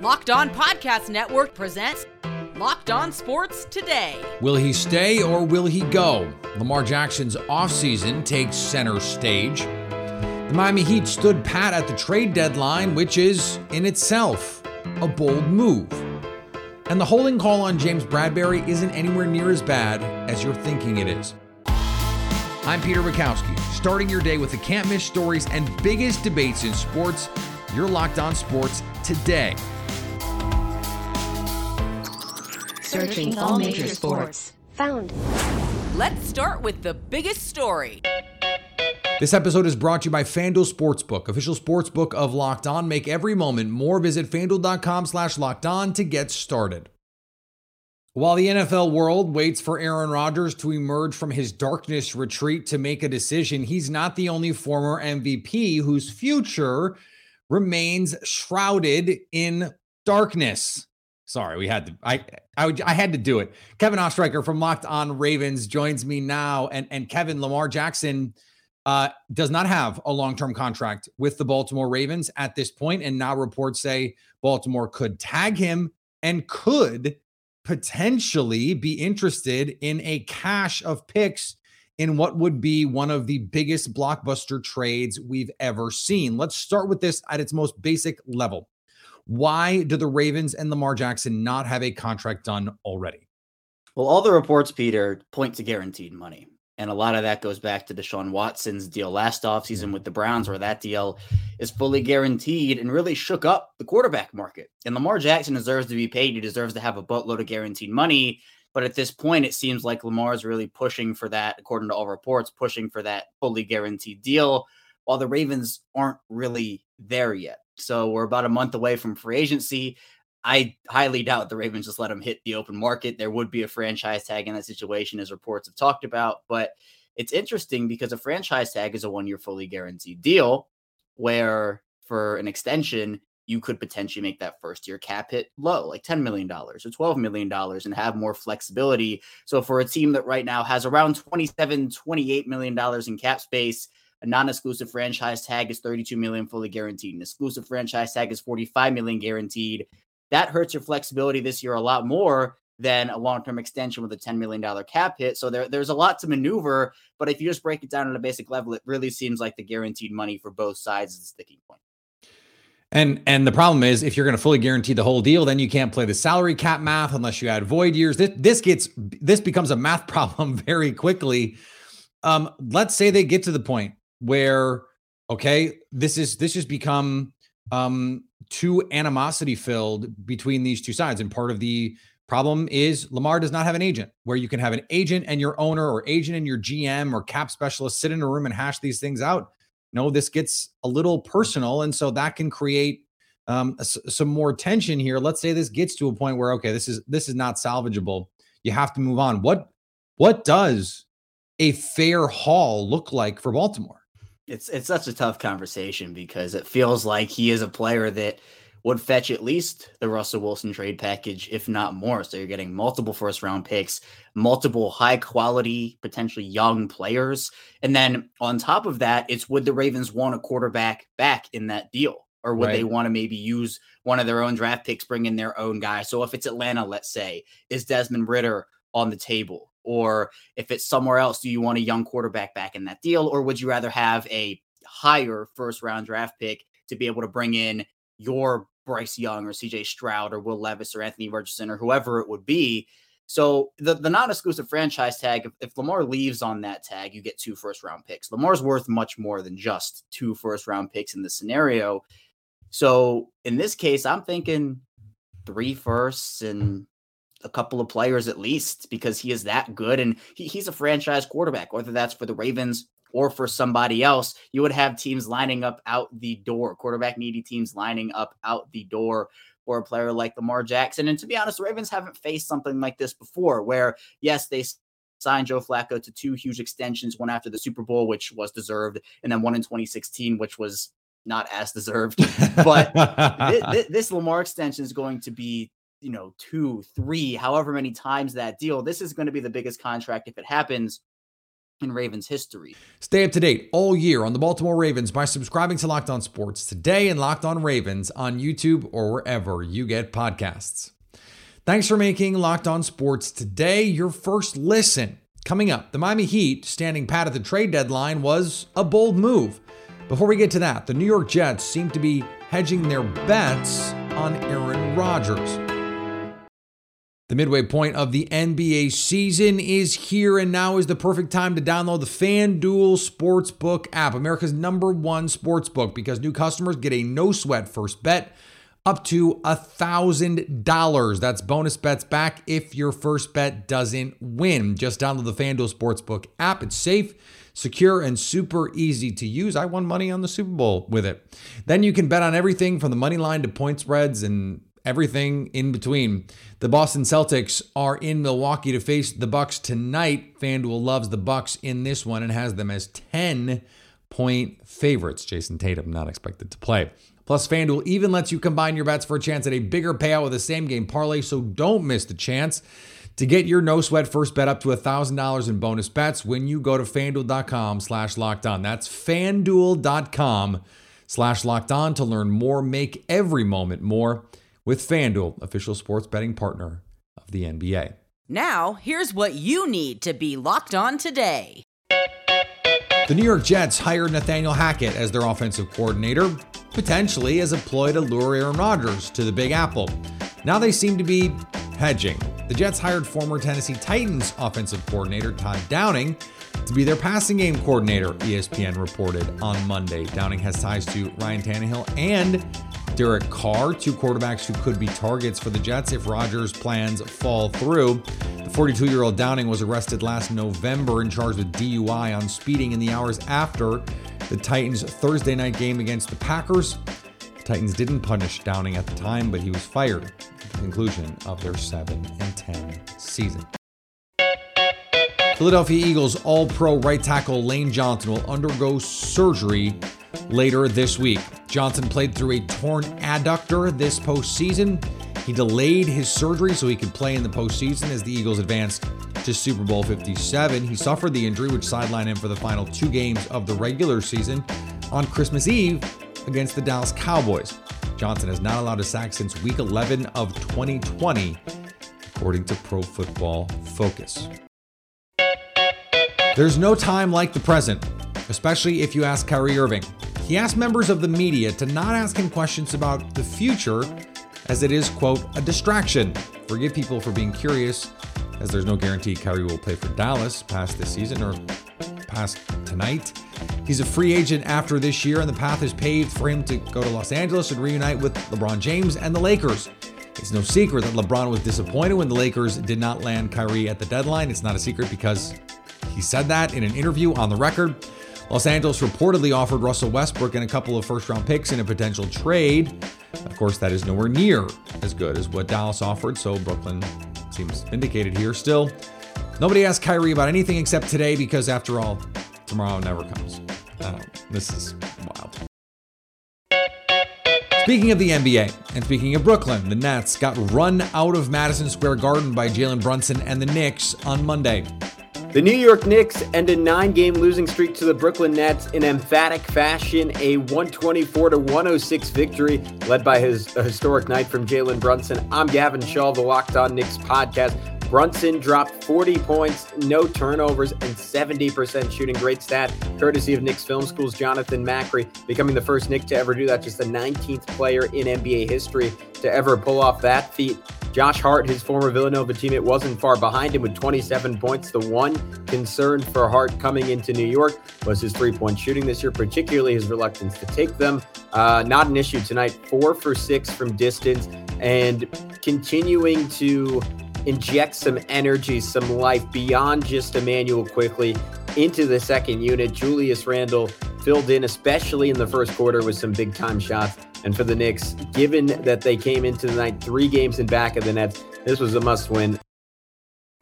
Locked On Podcast Network presents Locked On Sports Today. Will he stay or will he go? Lamar Jackson's offseason takes center stage. The Miami Heat stood pat at the trade deadline, which is in itself a bold move. And the holding call on James Bradberry isn't anywhere near as bad as you're thinking it is. I'm Peter Bukowski, starting your day with the can't miss stories and biggest debates in sports. You're locked on sports today. Searching all major sports. Found. Let's start with the biggest story. This episode is brought to you by FanDuel Sportsbook, official sportsbook of Locked On. Make every moment more. Visit fanduel.com slash locked on to get started. While the NFL world waits for Aaron Rodgers to emerge from his darkness retreat to make a decision, he's not the only former MVP whose future remains shrouded in darkness. Sorry, we had to. I, I I had to do it. Kevin Oestreicher from Locked On Ravens joins me now, and and Kevin Lamar Jackson uh, does not have a long term contract with the Baltimore Ravens at this point, and now reports say Baltimore could tag him and could potentially be interested in a cache of picks in what would be one of the biggest blockbuster trades we've ever seen. Let's start with this at its most basic level. Why do the Ravens and Lamar Jackson not have a contract done already? Well, all the reports, Peter, point to guaranteed money. And a lot of that goes back to Deshaun Watson's deal last offseason with the Browns, where that deal is fully guaranteed and really shook up the quarterback market. And Lamar Jackson deserves to be paid. He deserves to have a boatload of guaranteed money. But at this point, it seems like Lamar is really pushing for that, according to all reports, pushing for that fully guaranteed deal, while the Ravens aren't really there yet. So we're about a month away from free agency. I highly doubt the Ravens just let him hit the open market. There would be a franchise tag in that situation, as reports have talked about. But it's interesting because a franchise tag is a one year fully guaranteed deal where for an extension, you could potentially make that first year cap hit low, like $10 million or $12 million, and have more flexibility. So for a team that right now has around $27, $28 million in cap space, a non-exclusive franchise tag is 32 million fully guaranteed. An exclusive franchise tag is 45 million guaranteed. That hurts your flexibility this year a lot more than a long-term extension with a $10 million cap hit. So there, there's a lot to maneuver. But if you just break it down at a basic level, it really seems like the guaranteed money for both sides is the sticking point. And and the problem is if you're going to fully guarantee the whole deal, then you can't play the salary cap math unless you add void years. This this gets this becomes a math problem very quickly. Um, let's say they get to the point where okay, this is this has become um too animosity filled between these two sides. And part of the problem is Lamar does not have an agent where you can have an agent and your owner or agent and your GM or cap specialist sit in a room and hash these things out. No, this gets a little personal. And so that can create um, some more tension here. Let's say this gets to a point where, okay, this is, this is not salvageable. You have to move on. What, what does a fair haul look like for Baltimore? It's it's such a tough conversation because it feels like he is a player that would fetch at least the Russell Wilson trade package, if not more. So you're getting multiple first round picks, multiple high quality, potentially young players. And then on top of that, it's would the Ravens want a quarterback back in that deal? Or would right. they want to maybe use one of their own draft picks, bring in their own guy? So if it's Atlanta, let's say, is Desmond Ridder on the table? Or if it's somewhere else, do you want a young quarterback back in that deal? Or would you rather have a higher first round draft pick to be able to bring in your Bryce Young or CJ Stroud or Will Levis or Anthony Richardson or whoever it would be? So the, the non-exclusive franchise tag, if, if, Lamar leaves on that tag, you get two first round picks. Lamar's worth much more than just two first round picks in this scenario. So in this case, I'm thinking three firsts and a couple of players at least because he is that good and he, he's a franchise quarterback, whether that's for the Ravens or for somebody else. You would have teams lining up out the door, quarterback needy teams lining up out the door for a player like Lamar Jackson. And to be honest, the Ravens haven't faced something like this before, where yes, they signed Joe Flacco to two huge extensions, one after the Super Bowl, which was deserved, and then one in 2016, which was not as deserved. But this, this Lamar extension is going to be you know, two, three, however many times that deal. This is going to be the biggest contract if it happens. in Ravens history. Stay up to date all year on the Baltimore Ravens by subscribing to Locked On Sports today and Locked On Ravens on YouTube or wherever you get podcasts. Thanks for making Locked On Sports today your first listen. Coming up, the Miami Heat standing pat at the trade deadline was a bold move. Before we get to that, the New York Jets seem to be hedging their bets on Aaron Rodgers. The midway point of the NBA season is here, and now is the perfect time to download the FanDuel Sportsbook app, America's number one sportsbook, because new customers get a no sweat first bet up to a $1,000. That's bonus bets back if your first bet doesn't win. Just download the FanDuel Sportsbook app. It's safe, secure, and super easy to use. I won money on the Super Bowl with it. Then you can bet on everything from the money line to point spreads and everything in between. The Boston Celtics are in Milwaukee to face the Bucks tonight. FanDuel loves the Bucks in this one and has them as 10 point favorites. Jayson Tatum not expected to play. Plus, FanDuel even lets you combine your bets for a chance at a bigger payout with a same game parlay, so don't miss the chance to get your no sweat first bet up to $1,000 in bonus bets when you go to fanduel.com slash locked on. That's fanduel.com slash locked on to learn more. Make every moment more with FanDuel, official sports betting partner of the NBA. Now, here's what you need to be locked on today. The New York Jets hired Nathaniel Hackett as their offensive coordinator, potentially as a ploy to lure Aaron Rodgers to the Big Apple. Now they seem to be hedging. The Jets hired former Tennessee Titans offensive coordinator Todd Downing to be their passing game coordinator, ESPN reported on Monday. Downing has ties to Ryan Tannehill and Derek Carr, two quarterbacks who could be targets for the Jets if Rodgers' plans fall through. The 42 year old Downing was arrested last November and charged with DUI on speeding in the hours after the Titans' Thursday night game against the Packers. The Titans didn't punish Downing at the time, but he was fired at the conclusion of their 7 and 10 season. Philadelphia Eagles All Pro right tackle Lane Johnson will undergo surgery later this week. Johnson played through a torn adductor this postseason. He delayed his surgery so he could play in the postseason as the Eagles advanced to Super Bowl 57. He suffered the injury, which sidelined him for the final two games of the regular season on Christmas Eve against the Dallas Cowboys. Johnson has not allowed a sack since week 11 of 2020, according to Pro Football Focus. There's no time like the present, especially if you ask Kyrie Irving. He asked members of the media to not ask him questions about the future, as it is, quote, a distraction. Forgive people for being curious, as there's no guarantee Kyrie will play for Dallas past this season or past tonight. He's a free agent after this year, and the path is paved for him to go to Los Angeles and reunite with LeBron James and the Lakers. It's no secret that LeBron was disappointed when the Lakers did not land Kyrie at the deadline. It's not a secret because he said that in an interview on the record. Los Angeles reportedly offered Russell Westbrook and a couple of first round picks in a potential trade. Of course, that is nowhere near as good as what Dallas offered, so Brooklyn seems vindicated here. Still, nobody asked Kyrie about anything except today because, after all, tomorrow never comes. Uh, this is wild. Speaking of the NBA, and speaking of Brooklyn, the Nets got run out of Madison Square Garden by Jalen Brunson and the Knicks on Monday. The New York Knicks end a nine game losing streak to the Brooklyn Nets in emphatic fashion, a 124 to 106 victory led by his historic night from Jalen Brunson. I'm Gavin Shaw, the Locked On Knicks podcast. Brunson dropped 40 points, no turnovers, and 70% shooting. Great stat, courtesy of Knicks Film School's Jonathan Macri, becoming the first Knick to ever do that, just the 19th player in NBA history to ever pull off that feat. Josh Hart, his former Villanova teammate, wasn't far behind him with 27 points. The one concern for Hart coming into New York was his three point shooting this year, particularly his reluctance to take them. Uh, not an issue tonight, four for six from distance, and continuing to inject some energy, some life beyond just Immanuel Quickley into the second unit. Julius Randle filled in, especially in the first quarter, with some big time shots. And for the Knicks, given that they came into the night three games in back of the Nets, this was a must win.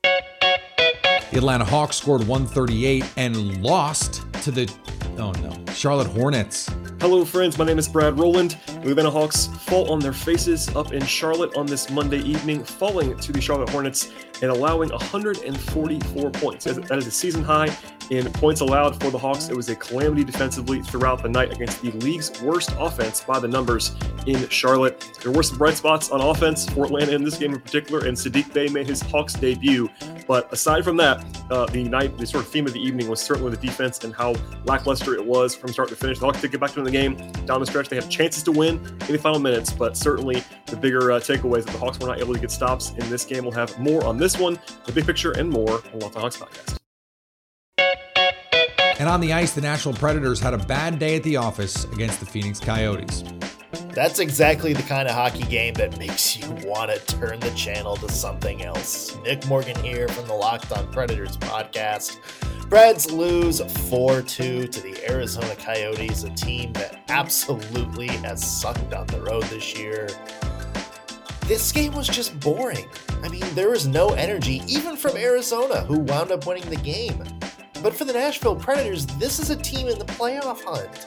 The Atlanta Hawks scored 138 and lost to the, oh no, Charlotte Hornets. Hello, friends. My name is Brad Rowland. The Atlanta Hawks fall on their faces up in Charlotte on this Monday evening, falling to the Charlotte Hornets and allowing 144 points. That is a season high In points allowed for the Hawks, it was a calamity defensively throughout the night against the league's worst offense by the numbers in Charlotte. There were some bright spots on offense for Atlanta in this game in particular, and Sadiq Bey made his Hawks debut. But aside from that, uh, the night, the sort of theme of the evening was certainly the defense and how lackluster it was from start to finish. The Hawks did get back to the game down the stretch. They had chances to win in the final minutes, but certainly the bigger uh, takeaways that the Hawks were not able to get stops in this game. We'll have more on this one, the big picture, and more on On Hawks podcast. And on the ice, the Nashville Predators had a bad day at the office against the Phoenix Coyotes. That's exactly the kind of hockey game that makes you want to turn the channel to something else. Nick Morgan here from the Locked On Predators podcast. Preds lose 4 2 to the Arizona Coyotes, a team that absolutely has sucked on the road this year. This game was just boring. I mean, there was no energy, even from Arizona, who wound up winning the game. But for the Nashville Predators, this is a team in the playoff hunt.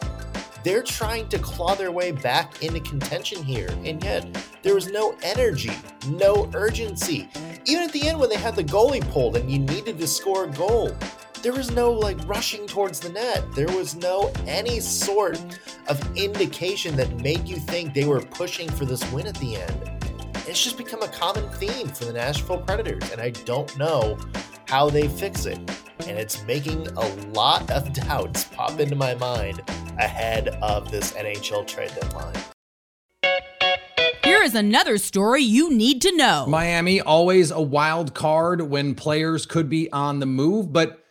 They're trying to claw their way back into contention here, and yet there was no energy, no urgency. Even at the end, when they had the goalie pulled and you needed to score a goal, there was no like rushing towards the net. There was no any sort of indication that made you think they were pushing for this win at the end. It's just become a common theme for the Nashville Predators, and I don't know how they fix it and it's making a lot of doubts pop into my mind ahead of this NHL trade deadline. Here is another story you need to know. Miami, always a wild card when players could be on the move, but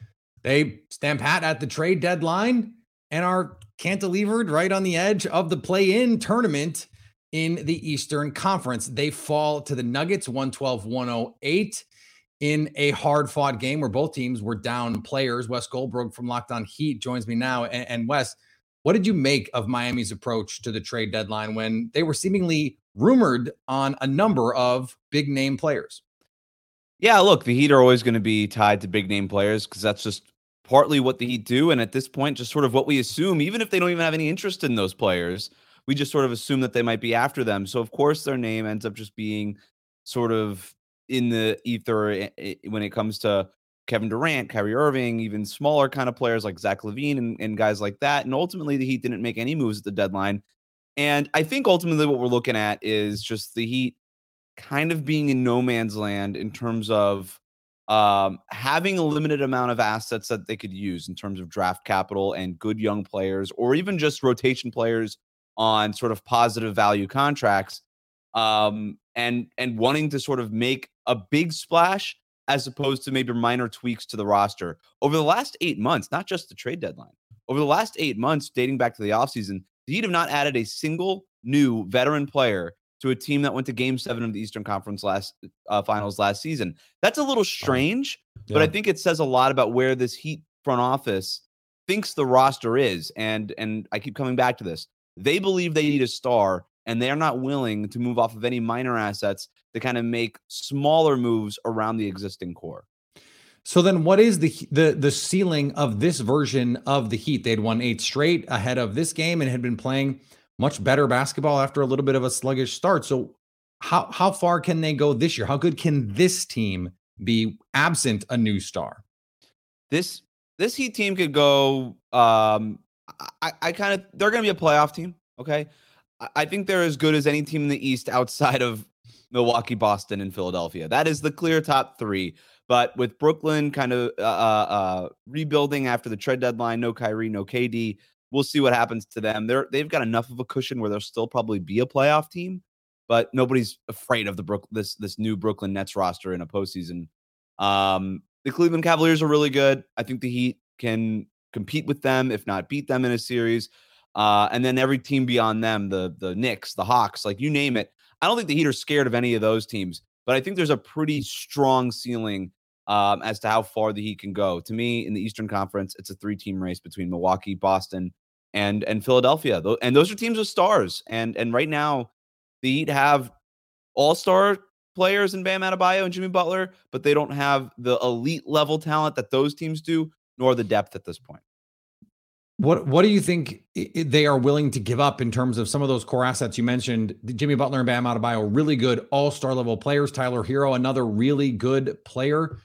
they stand pat at the trade deadline and are cantilevered right on the edge of the play in tournament in the Eastern Conference. They fall to the Nuggets 112 108 in a hard fought game where both teams were down players. Wes Goldberg from Locked On Heat joins me now. And, and Wes, what did you make of Miami's approach to the trade deadline when they were seemingly rumored on a number of big name players? Yeah, look, the Heat are always going to be tied to big name players because that's just partly what the Heat do. And at this point, just sort of what we assume, even if they don't even have any interest in those players, we just sort of assume that they might be after them. So, of course, their name ends up just being sort of in the ether eh, eh, when it comes to Kevin Durant, Kyrie Irving, even smaller kind of players like Zach LaVine and, and guys like that. And ultimately, the Heat didn't make any moves at the deadline. And I think ultimately what we're looking at is just the Heat kind of being in no man's land in terms of um, having a limited amount of assets that they could use in terms of draft capital and good young players, or even just rotation players on sort of positive value contracts um, and and wanting to sort of make a big splash as opposed to maybe minor tweaks to the roster over the last eight months, not just the trade deadline. Over the last eight months, dating back to the offseason, the Heat have not added a single new veteran player to a team that went to Game Seven of the Eastern Conference last uh, Finals last season. That's a little strange, yeah. but I think it says a lot about where this Heat front office thinks the roster is. And and I keep coming back to this. They believe they need a star and they're not willing to move off of any minor assets to kind of make smaller moves around the existing core. So then what is the the the ceiling of this version of the Heat? They'd won 8 straight ahead of this game and had been playing much better basketball after a little bit of a sluggish start. So how how far can they go this year? How good can this team be absent a new star? This this Heat team could go um I, I kind of they're going to be a playoff team, okay? I think they're as good as any team in the East outside of Milwaukee, Boston, and Philadelphia. That is the clear top three. But with Brooklyn kind of uh, uh, uh, rebuilding after the trade deadline, no Kyrie, no KD, we'll see what happens to them. They're they've got enough of a cushion where they'll still probably be a playoff team, but nobody's afraid of the Brook this this new Brooklyn Nets roster in a postseason. Um, the Cleveland Cavaliers are really good. I think the Heat can compete with them, if not beat them in a series. Uh, and then every team beyond them, the the Knicks, the Hawks, like you name it. I don't think the Heat are scared of any of those teams, but I think there's a pretty strong ceiling um, as to how far the Heat can go. To me, in the Eastern Conference, it's a three-team race between Milwaukee, Boston, and and Philadelphia. And those are teams with stars. And and right now, the Heat have all-star players in Bam Adebayo and Jimmy Butler, but they don't have the elite level talent that those teams do, nor the depth at this point. What what do you think they are willing to give up in terms of some of those core assets you mentioned? Jimmy Butler and Bam Adebayo, really good all star level players. Tyler Herro, another really good player.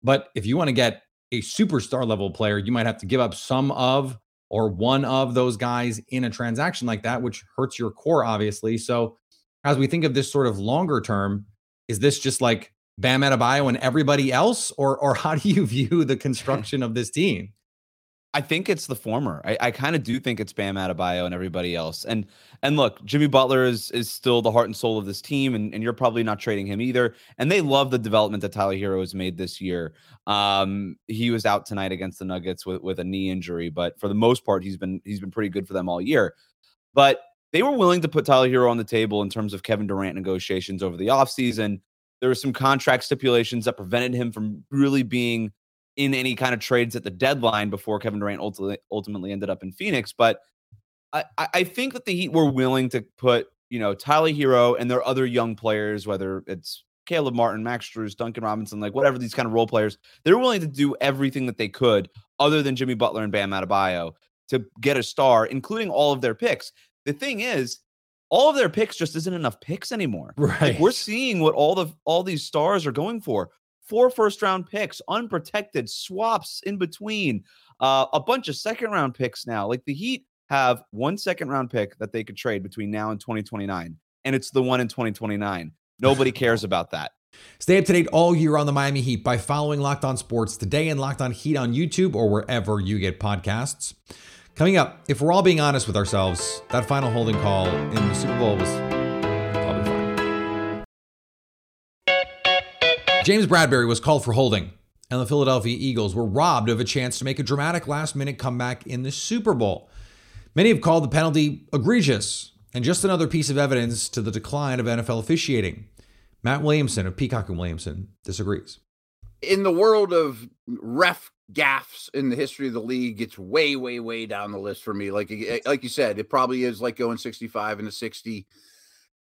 But if you want to get a superstar level player, you might have to give up some of or one of those guys in a transaction like that, which hurts your core, obviously. So, as we think of this sort of longer term, is this just like Bam Adebayo and everybody else, or or how do you view the construction of this team? I think it's the former. I, I kind of do think it's Bam Adebayo and everybody else. And and look, Jimmy Butler is is still the heart and soul of this team, and, and you're probably not trading him either. And they love the development that Tyler Herro has made this year. Um, he was out tonight against the Nuggets with, with a knee injury, but for the most part, he's been he's been pretty good for them all year. But they were willing to put Tyler Herro on the table in terms of Kevin Durant negotiations over the offseason. There were some contract stipulations that prevented him from really being in any kind of trades at the deadline before Kevin Durant ultimately ultimately ended up in Phoenix. But I, I think that the Heat were willing to put, you know, Tyler Herro and their other young players, whether it's Caleb Martin, Max Strus, Duncan Robinson, like whatever these kind of role players, they're willing to do everything that they could, other than Jimmy Butler and Bam Adebayo, to get a star, including all of their picks. The thing is, all of their picks just isn't enough picks anymore. Right. Like we're seeing what all the all these stars are going for four first round picks, unprotected swaps in between, uh, a bunch of second round picks now. Like the Heat have one second round pick that they could trade between now and 2029, and it's the one in 2029. Nobody cares about that. Stay up to date all year on the Miami Heat by following Locked On Sports today and Locked On Heat on YouTube or wherever you get podcasts. Coming up, if we're all being honest with ourselves, that final holding call in the Super Bowl was James Bradberry was called for holding, and the Philadelphia Eagles were robbed of a chance to make a dramatic last minute comeback in the Super Bowl. Many have called the penalty egregious and just another piece of evidence to the decline of NFL officiating. Matt Williamson of Peacock and Williamson disagrees. In the world of ref gaffes in the history of the league, it's way, way, way down the list for me. Like, like you said, it probably is like going 65 into 60.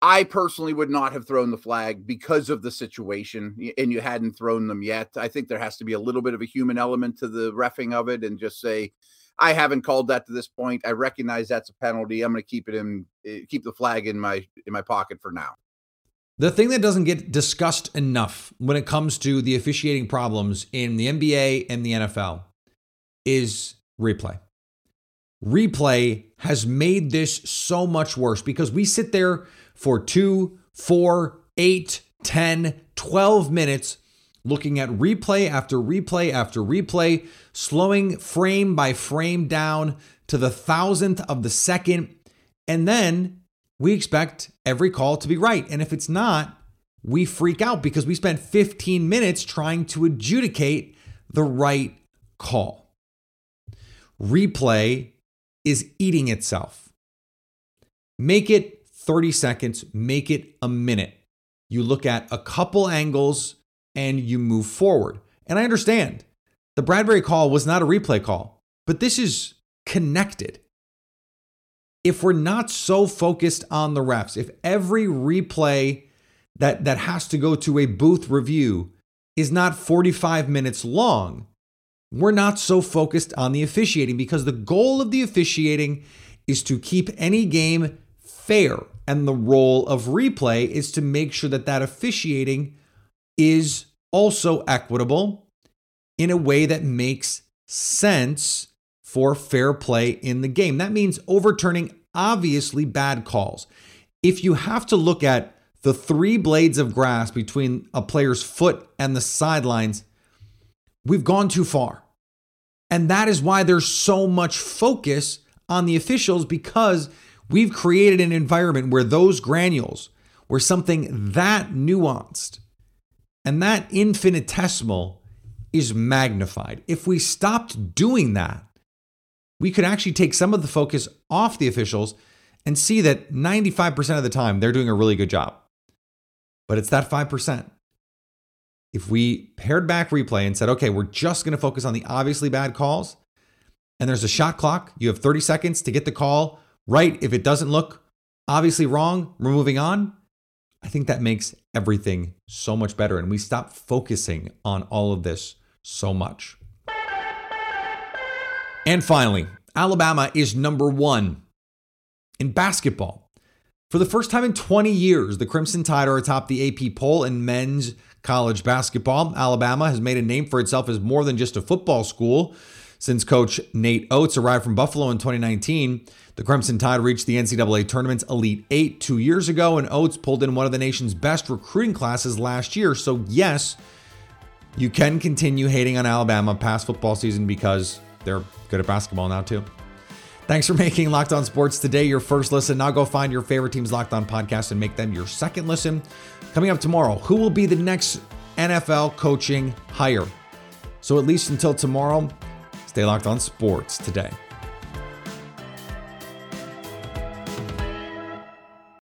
I personally would not have thrown the flag because of the situation, and you hadn't thrown them yet. I think there has to be a little bit of a human element to the refing of it, and just say, I haven't called that to this point. I recognize that's a penalty. I'm going to keep it in, eh, keep the flag in my in my pocket for now. The thing that doesn't get discussed enough when it comes to the officiating problems in the NBA and the NFL is replay. Replay has made this so much worse because we sit there for two, four, eight, 10, 12 minutes looking at replay after replay after replay, slowing frame by frame down to the thousandth of the second. And then we expect every call to be right. And if it's not, we freak out because we spent 15 minutes trying to adjudicate the right call. Replay is eating itself. Make it 30 seconds, make it a minute. You look at a couple angles and you move forward. And I understand the Bradberry call was not a replay call, but this is connected. If we're not so focused on the refs, if every replay that, that has to go to a booth review is not 45 minutes long, we're not so focused on the officiating because the goal of the officiating is to keep any game fair. And the role of replay is to make sure that that officiating is also equitable in a way that makes sense for fair play in the game. That means overturning obviously bad calls. If you have to look at the three blades of grass between a player's foot and the sidelines, we've gone too far. And that is why there's so much focus on the officials because we've created an environment where those granules, where something that nuanced and that infinitesimal is magnified. If we stopped doing that, we could actually take some of the focus off the officials and see that 95% of the time they're doing a really good job. But it's that 5%. If we pared back replay and said, okay, we're just going to focus on the obviously bad calls, and there's a shot clock, you have 30 seconds to get the call right. If it doesn't look obviously wrong, we're moving on. I think that makes everything so much better. And we stop focusing on all of this so much. And finally, Alabama is number one in basketball. For the first time in 20 years, the Crimson Tide are atop the AP poll in men's college basketball. Alabama has made a name for itself as more than just a football school. Since coach Nate Oats arrived from Buffalo in 2019, the Crimson Tide reached the NCAA tournament's Elite Eight two years ago, and Oats pulled in one of the nation's best recruiting classes last year. So, yes, you can continue hating on Alabama past football season because they're good at basketball now, too. Thanks for making Locked On Sports today your first listen. Now go find your favorite team's Locked On podcast and make them your second listen. Coming up tomorrow, who will be the next NFL coaching hire? So, at least until tomorrow, stay locked on sports today.